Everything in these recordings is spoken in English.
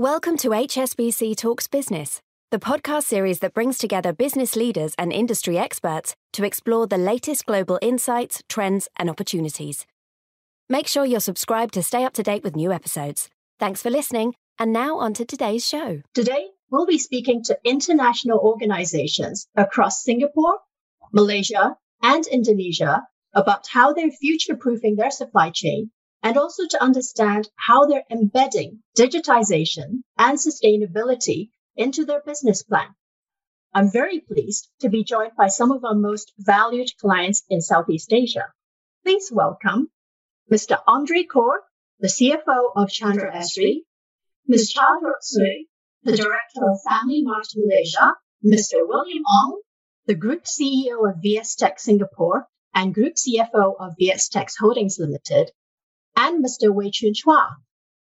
Welcome to HSBC Talks Business, the podcast series that brings together business leaders and industry experts to explore the latest global insights, trends, and opportunities. Make sure you're subscribed to stay up to date with new episodes. Thanks for listening, and now on to today's show. Today, we'll be speaking to international organizations across Singapore, Malaysia, and Indonesia about how they're future proofing their supply chain and also to understand how they're embedding digitization and sustainability into their business plan. I'm very pleased to be joined by some of our most valued clients in Southeast Asia. Please welcome Mr. Andre Khor, the CFO of Chandra Asri, Ms. Chandra Sui, the Director of Family Mart Malaysia, Mr. William Ong, the Group CEO of VSTECS Singapore and Group CFO of VSTECS Holdings Limited, and Mr. Wei Chun Chua,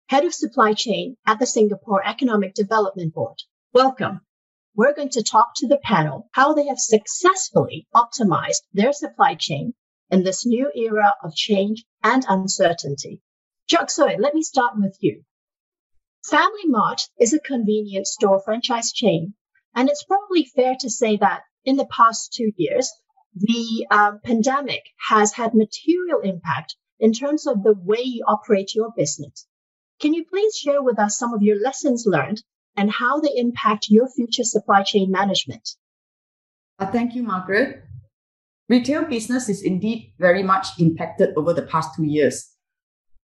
Head of Supply Chain at the Singapore Economic Development Board. Welcome. We're going to talk to the panel how they have successfully optimized their supply chain in this new era of change and uncertainty. Jock Soy, let me start with you. Family Mart is a convenience store franchise chain, and it's probably fair to say that in the past two years, the uh, pandemic has had material impact in terms of the way you operate your business. Can you please share with us some of your lessons learned and how they impact your future supply chain management? Uh, thank you, Margaret. Retail business is indeed very much impacted over the past two years.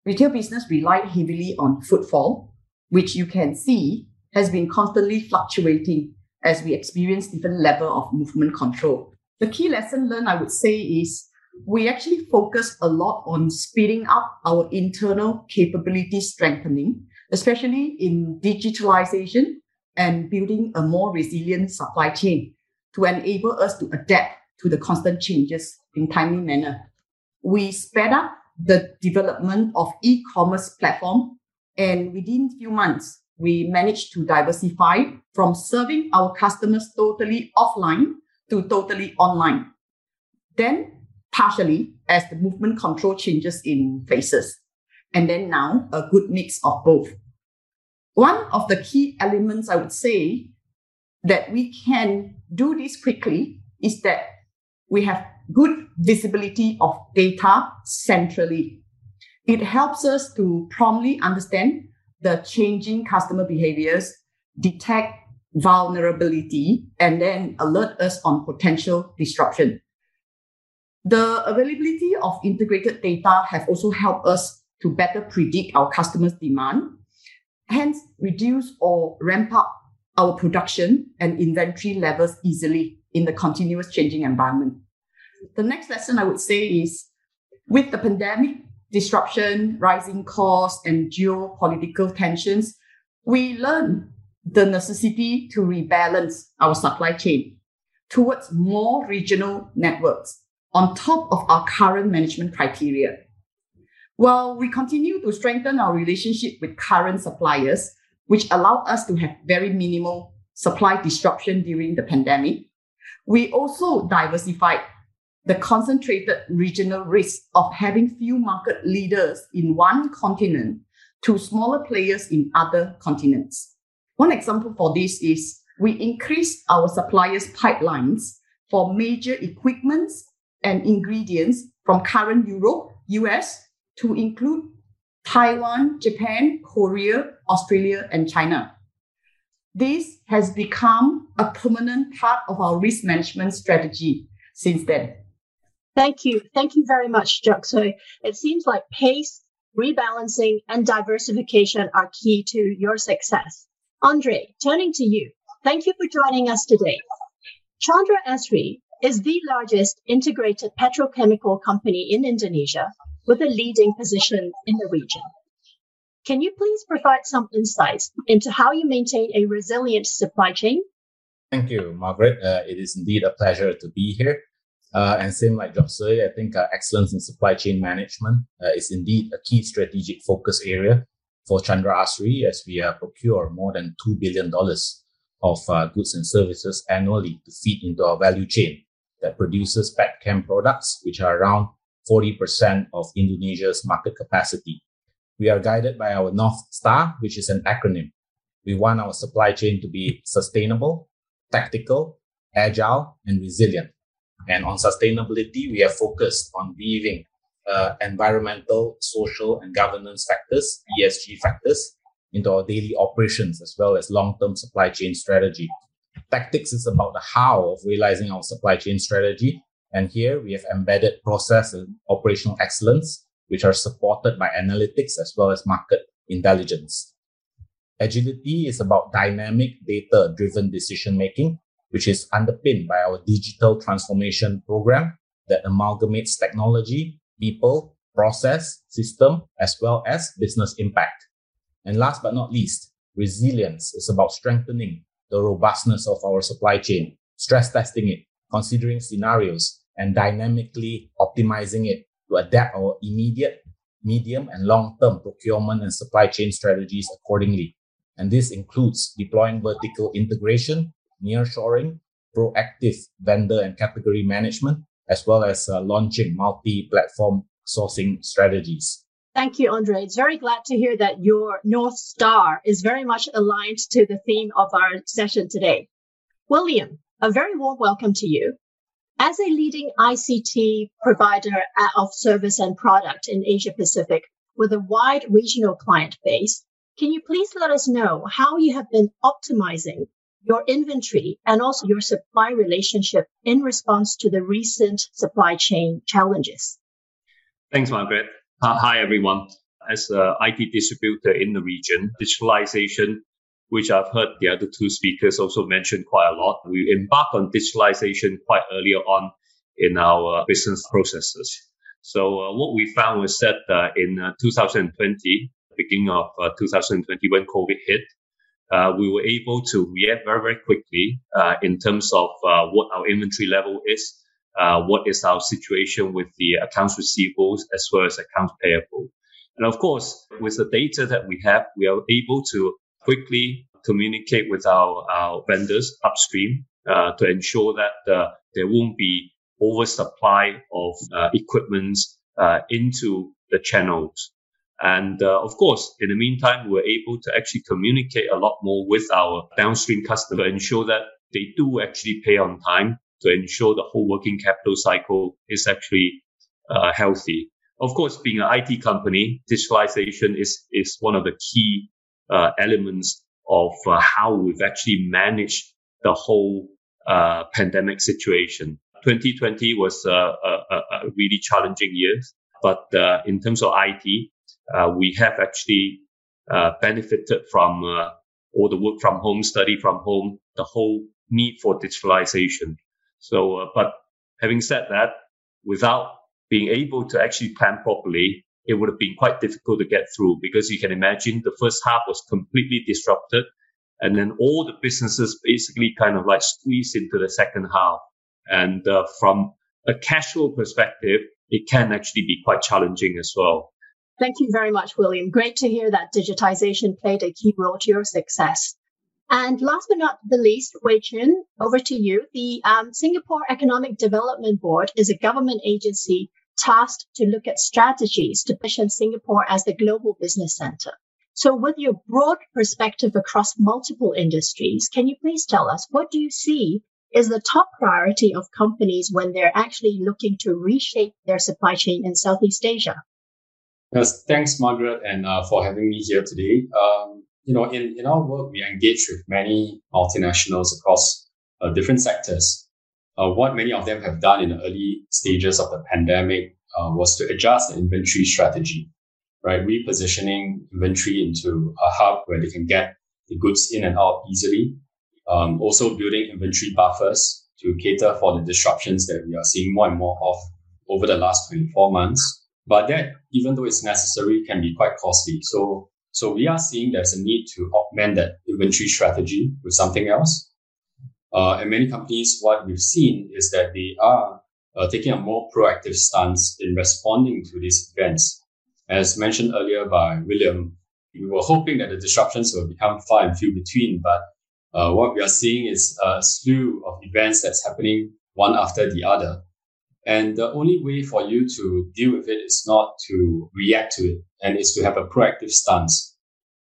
Retail business relied heavily on footfall, which you can see has been constantly fluctuating as we experience different level of movement control. The key lesson learned, I would say, is we actually focus a lot on speeding up our internal capability strengthening, especially in digitalization and building a more resilient supply chain to enable us to adapt to the constant changes in timely manner. We sped up the development of e-commerce platform and within few months, we managed to diversify from serving our customers totally offline to totally online. Then partially as the movement control changes in phases. And then now a good mix of both. One of the key elements I would say that we can do this quickly is that we have good visibility of data centrally. It helps us to promptly understand the changing customer behaviors, detect vulnerability, and then alert us on potential disruption. The availability of integrated data have also helped us to better predict our customers' demand, hence reduce or ramp up our production and inventory levels easily in the continuous changing environment. The next lesson I would say is with the pandemic disruption, rising costs, and geopolitical tensions, we learn the necessity to rebalance our supply chain towards more regional networks on top of our current management criteria. While we continue to strengthen our relationship with current suppliers, which allow us to have very minimal supply disruption during the pandemic, we also diversified the concentrated regional risk of having few market leaders in one continent to smaller players in other continents. One example for this is we increased our suppliers' pipelines for major equipments and ingredients from current Europe, US, to include Taiwan, Japan, Korea, Australia, and China. This has become a permanent part of our risk management strategy since then. Thank you. Thank you very much. So it seems like pace, rebalancing, and diversification are key to your success. Andre, turning to you. Thank you for joining us today. Chandra Asri is the largest integrated petrochemical company in Indonesia with a leading position in the region. Can you please provide some insights into how you maintain a resilient supply chain? Thank you, Margaret. Uh, it is indeed a pleasure to be here. Uh, and same like Soy, I think uh, excellence in supply chain management uh, is indeed a key strategic focus area for Chandra Asri as we uh, procure more than $2 billion of uh, goods and services annually to feed into our value chain that produces petchem products, which are around 40% of Indonesia's market capacity. We are guided by our North Star, which is an acronym. We want our supply chain to be sustainable, tactical, agile, and resilient. And on sustainability, we have focused on weaving uh, environmental, social, and governance factors, ESG factors, into our daily operations as well as long term supply chain strategy. Tactics is about the how of realizing our supply chain strategy. And here we have embedded process and operational excellence, which are supported by analytics as well as market intelligence. Agility is about dynamic data driven decision making, which is underpinned by our digital transformation program that amalgamates technology, people, process, system, as well as business impact. And last but not least, resilience is about strengthening the robustness of our supply chain, stress testing it, considering scenarios, and dynamically optimizing it to adapt our immediate, medium, and long term procurement and supply chain strategies accordingly. And this includes deploying vertical integration, nearshoring, proactive vendor and category management, as well as uh, launching multi platform sourcing strategies. Thank you, Andre. It's very glad to hear that your North Star is very much aligned to the theme of our session today. William, a very warm welcome to you. As a leading ICT provider of service and product in Asia Pacific with a wide regional client base, can you please let us know how you have been optimizing your inventory and also your supply relationship in response to the recent supply chain challenges? Thanks, Margaret. Uh, hi, everyone. As an IT distributor in the region, digitalization, which I've heard the other two speakers also mention quite a lot, we embark on digitalization quite earlier on in our business processes. So uh, what we found was that uh, in uh, 2020, beginning of uh, 2020, when COVID hit, uh, we were able to react very, very quickly in terms of what our inventory level is, uh, what is our situation with the accounts receivables as well as accounts payable. And of course, with the data that we have, we are able to quickly communicate with our, our vendors upstream uh, to ensure that uh, there won't be oversupply of uh, equipment uh, into the channels. And uh, of course, in the meantime, we're able to actually communicate a lot more with our downstream customer to ensure that they do actually pay on time to ensure the whole working capital cycle is actually uh, healthy. Of course, being an IT company, digitalization is, is one of the key uh, elements of uh, how we've actually managed the whole uh, pandemic situation. 2020 was a, a, a really challenging year, but uh, in terms of IT, uh, we have actually benefited from all the work from home, study from home, the whole need for digitalization. So, uh, but having said that, without being able to actually plan properly, it would have been quite difficult to get through because you can imagine the first half was completely disrupted. And then all the businesses basically kind of like squeezed into the second half. And uh, from a cash flow perspective, it can actually be quite challenging as well. Thank you very much, William. Great to hear that digitization played a key role to your success. And last but not the least, Wei Chun, over to you. The um, Singapore Economic Development Board is a government agency tasked to look at strategies to position Singapore as the global business center. So with your broad perspective across multiple industries, can you please tell us what do you see is the top priority of companies when they're actually looking to reshape their supply chain in Southeast Asia? Yes, thanks, Margaret, and uh, for having me here today. Um, you know, in, in our work, we engage with many multinationals across uh, different sectors. Uh, what many of them have done in the early stages of the pandemic uh, was to adjust the inventory strategy, right? Repositioning inventory into a hub where they can get the goods in and out easily. Um, also building inventory buffers to cater for the disruptions that we are seeing more and more of over the last 24 months. But that, even though it's necessary, can be quite costly. So so we are seeing there's a need to augment that inventory strategy with something else. Uh, and many companies, what we've seen is that they are uh, taking a more proactive stance in responding to these events. As mentioned earlier by William, we were hoping that the disruptions will become far and few between, but uh, what we are seeing is a slew of events that's happening one after the other. And the only way for you to deal with it is not to react to it and is to have a proactive stance.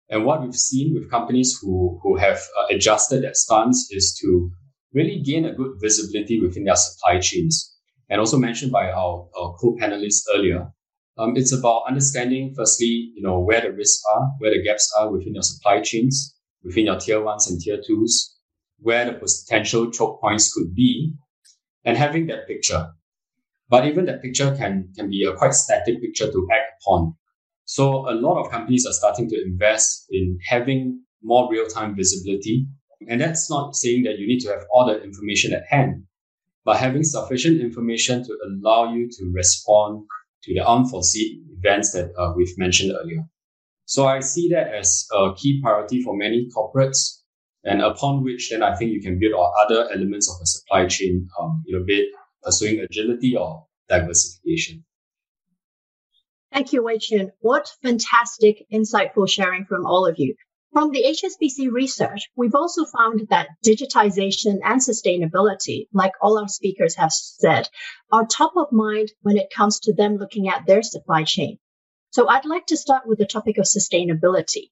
And what we've seen with companies who, who have uh, adjusted that stance is to really gain a good visibility within their supply chains. And also mentioned by our, our co-panelists earlier, um, it's about understanding, firstly, you know, where the risks are, where the gaps are within your supply chains, within your tier ones and tier twos, where the potential choke points could be, and having that picture. But even that picture can, can be a quite static picture to act upon. So a lot of companies are starting to invest in having more real-time visibility. And that's not saying that you need to have all the information at hand, but having sufficient information to allow you to respond to the unforeseen events that uh, we've mentioned earlier. So I see that as a key priority for many corporates, and upon which then I think you can build other elements of the supply chain, um, you know, pursuing agility or diversification. Thank you, Wei Chun. What fantastic, insightful sharing from all of you. From the HSBC research, we've also found that digitization and sustainability, like all our speakers have said, are top of mind when it comes to them looking at their supply chain. So I'd like to start with the topic of sustainability.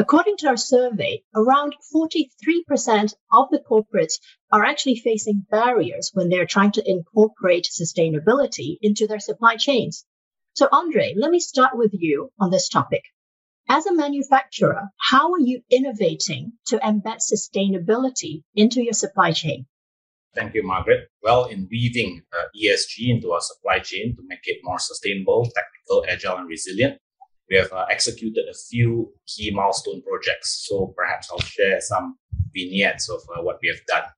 According to our survey, around 43% of the corporates are actually facing barriers when they're trying to incorporate sustainability into their supply chains. So Andre, let me start with you on this topic. As a manufacturer, how are you innovating to embed sustainability into your supply chain? Thank you, Margaret. Well, in weaving uh, ESG into our supply chain to make it more sustainable, technical, agile, and resilient, we have uh, executed a few key milestone projects. So perhaps I'll share some vignettes of uh, what we have done.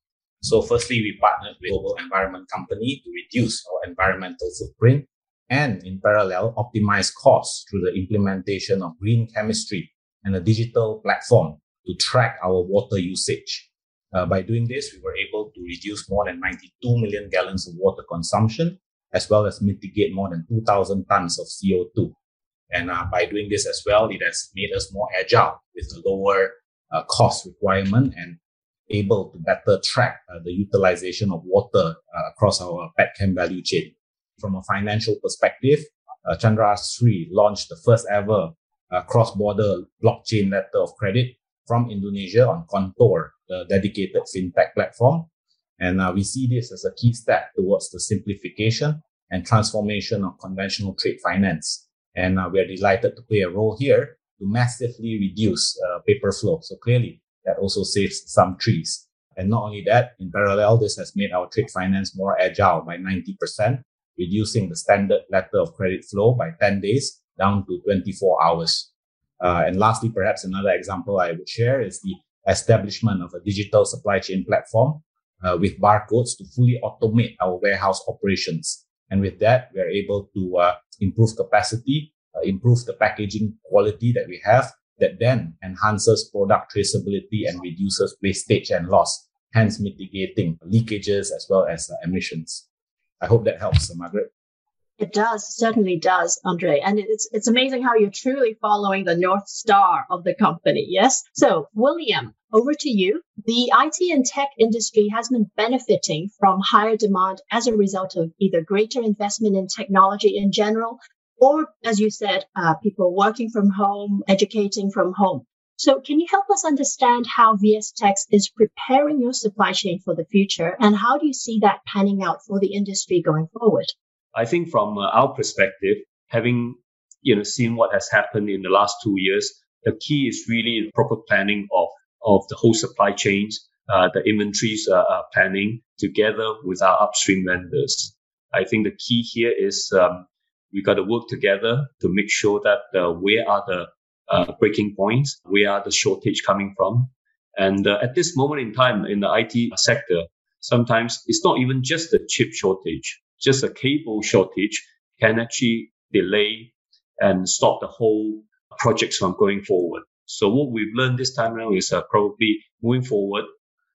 So firstly, we partnered with a global environment company to reduce our environmental footprint and in parallel optimize costs through the implementation of green chemistry and a digital platform to track our water usage. Uh, by doing this, we were able to reduce more than 92 million gallons of water consumption, as well as mitigate more than 2,000 tons of CO2. And uh, by doing this as well, it has made us more agile with a lower uh, cost requirement and able to better track uh, the utilization of water uh, across our petchem value chain from a financial perspective, uh, Chandra Asri launched the first ever uh, cross-border blockchain letter of credit from Indonesia on Contour, the dedicated fintech platform. And we see this as a key step towards the simplification and transformation of conventional trade finance. And uh, we are delighted to play a role here to massively reduce uh, paper flow. So clearly that also saves some trees. And not only that, in parallel, this has made our trade finance more agile by 90% reducing the standard letter of credit flow by 10 days down to 24 hours. Uh, and lastly, perhaps another example I would share is the establishment of a digital supply chain platform uh, with barcodes to fully automate our warehouse operations. And with that, we are able to uh, improve capacity, uh, improve the packaging quality that we have, that then enhances product traceability and reduces wastage and loss, hence mitigating leakages as well as uh, emissions. I hope that helps, Margaret. It does, certainly does, Andre. And it's it's amazing how you're truly following the North Star of the company. Yes. So, William, over to you. The IT and tech industry has been benefiting from higher demand as a result of either greater investment in technology in general, or as you said, uh, people working from home, educating from home. So can you help us understand how VSTECS is preparing your supply chain for the future and how do you see that panning out for the industry going forward? I think from uh, our perspective, having you know seen what has happened in the last two years, the key is really proper planning of of the whole supply chains, uh, the inventories uh, planning together with our upstream vendors. I think the key here is um, we got to work together to make sure that uh, where are the uh, breaking points. Where are the shortage coming from? And uh, at this moment in time in the IT sector, sometimes it's not even just the chip shortage, just a cable shortage can actually delay and stop the whole projects from going forward. So what we've learned this time around is uh, probably moving forward,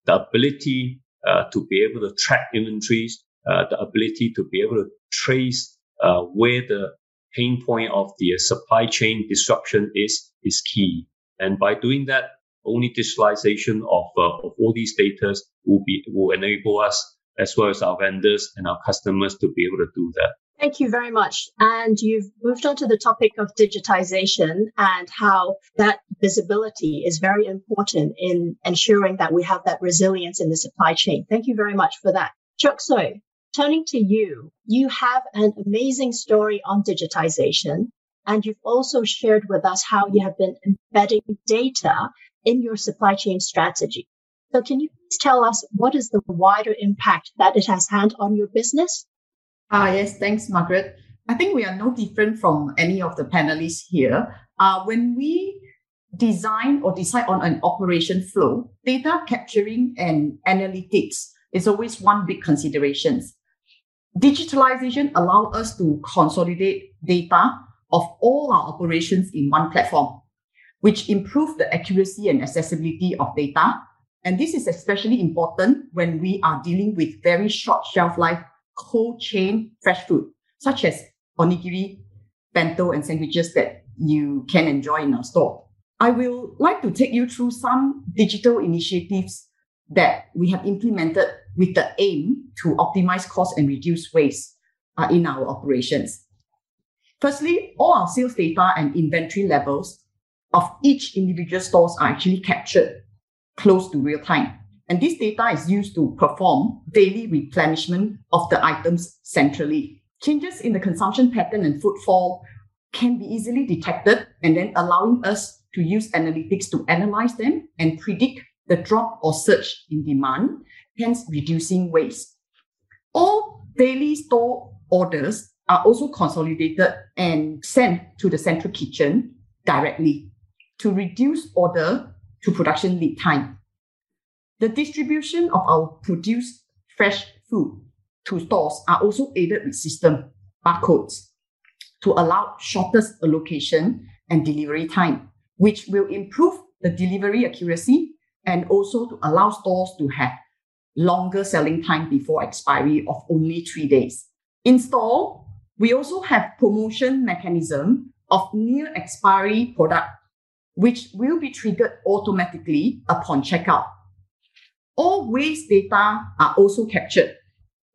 the ability uh, to be able to track inventories, uh, the ability to be able to trace uh, where the pain point of the supply chain disruption is, is key. And by doing that, only digitalization of, uh, of all these data will be, will enable us as well as our vendors and our customers to be able to do that. Thank you very much. And you've moved on to the topic of digitization and how that visibility is very important in ensuring that we have that resilience in the supply chain. Thank you very much for that. Chuck Soi, turning to you, you have an amazing story on digitization. And you've also shared with us how you have been embedding data in your supply chain strategy. So can you please tell us what is the wider impact that it has had on your business? Ah, yes, thanks, Margaret. I think we are no different from any of the panelists here. Uh, when we design or decide on an operation flow, data capturing and analytics is always one big consideration. Digitalization allows us to consolidate data of all our operations in one platform, which improve the accuracy and accessibility of data. And this is especially important when we are dealing with very short shelf life cold chain fresh food, such as onigiri, bento, and sandwiches that you can enjoy in our store. I will like to take you through some digital initiatives that we have implemented with the aim to optimize cost and reduce waste uh, in our operations. Firstly, all our sales data and inventory levels of each individual stores are actually captured close to real time. And this data is used to perform daily replenishment of the items centrally. Changes in the consumption pattern and footfall can be easily detected and then allowing us to use analytics to analyze them and predict the drop or surge in demand, hence reducing waste. All daily store orders are also consolidated and sent to the central kitchen directly to reduce order to production lead time. The distribution of our produced fresh food to stores are also aided with system barcodes to allow shortest allocation and delivery time, which will improve the delivery accuracy and also to allow stores to have longer selling time before expiry of only three days. In store, we also have promotion mechanism of near expiry product, which will be triggered automatically upon checkout all waste data are also captured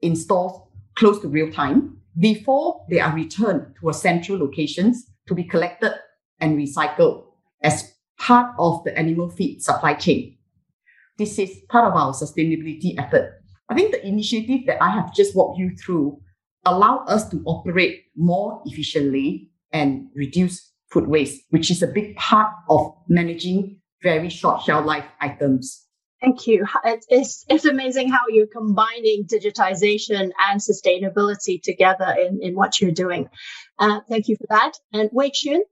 in stores close to real time before they are returned to a central locations to be collected and recycled as part of the animal feed supply chain. This is part of our sustainability effort. I think the initiative that I have just walked you through allow us to operate more efficiently and reduce food waste, which is a big part of managing very short shelf life items. Thank you. It's, it's amazing how you're combining digitization and sustainability together in, in what you're doing. Uh, thank you for that. And Wei Chun,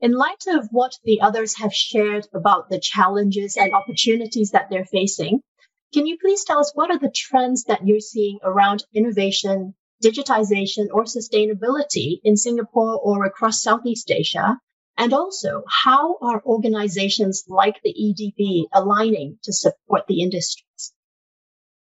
in light of what the others have shared about the challenges and opportunities that they're facing, can you please tell us what are the trends that you're seeing around innovation, digitization, or sustainability in Singapore or across Southeast Asia? And also, how are organizations like the EDB aligning to support the industries?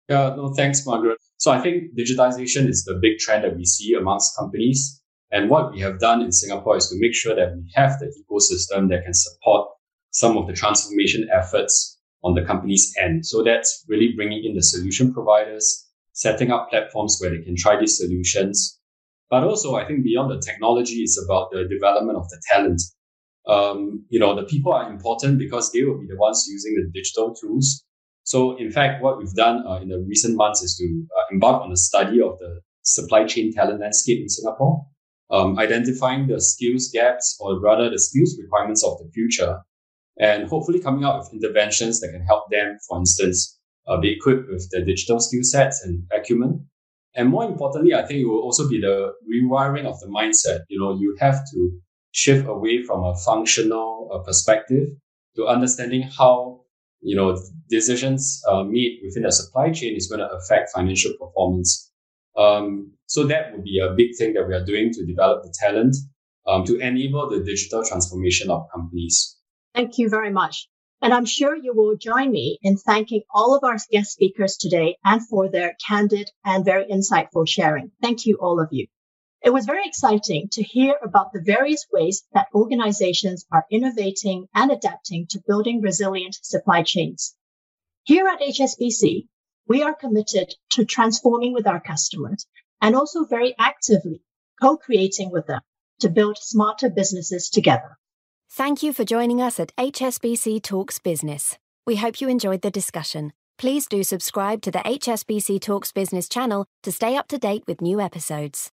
Yeah, no, thanks, Margaret. So I think digitization is the big trend that we see amongst companies. And what we have done in Singapore is to make sure that we have the ecosystem that can support some of the transformation efforts on the company's end. So that's really bringing in the solution providers, setting up platforms where they can try these solutions. But also, I think beyond the technology, it's about the development of the talent um, you know, the people are important because they will be the ones using the digital tools. So, in fact, what we've done uh, in the recent months is to uh, embark on a study of the supply chain talent landscape in Singapore, um, identifying the skills gaps or rather the skills requirements of the future, and hopefully coming up with interventions that can help them, for instance, uh, be equipped with the digital skill sets and acumen. And more importantly, I think it will also be the rewiring of the mindset. You know, you have to shift away from a functional uh, perspective to understanding how you know decisions uh, made within the supply chain is going to affect financial performance. Um, so that would be a big thing that we are doing to develop the talent um, to enable the digital transformation of companies. Thank you very much. And I'm sure you will join me in thanking all of our guest speakers today and for their candid and very insightful sharing. Thank you, all of you. It was very exciting to hear about the various ways that organizations are innovating and adapting to building resilient supply chains. Here at HSBC, we are committed to transforming with our customers and also very actively co-creating with them to build smarter businesses together. Thank you for joining us at HSBC Talks Business. We hope you enjoyed the discussion. Please do subscribe to the HSBC Talks Business channel to stay up to date with new episodes.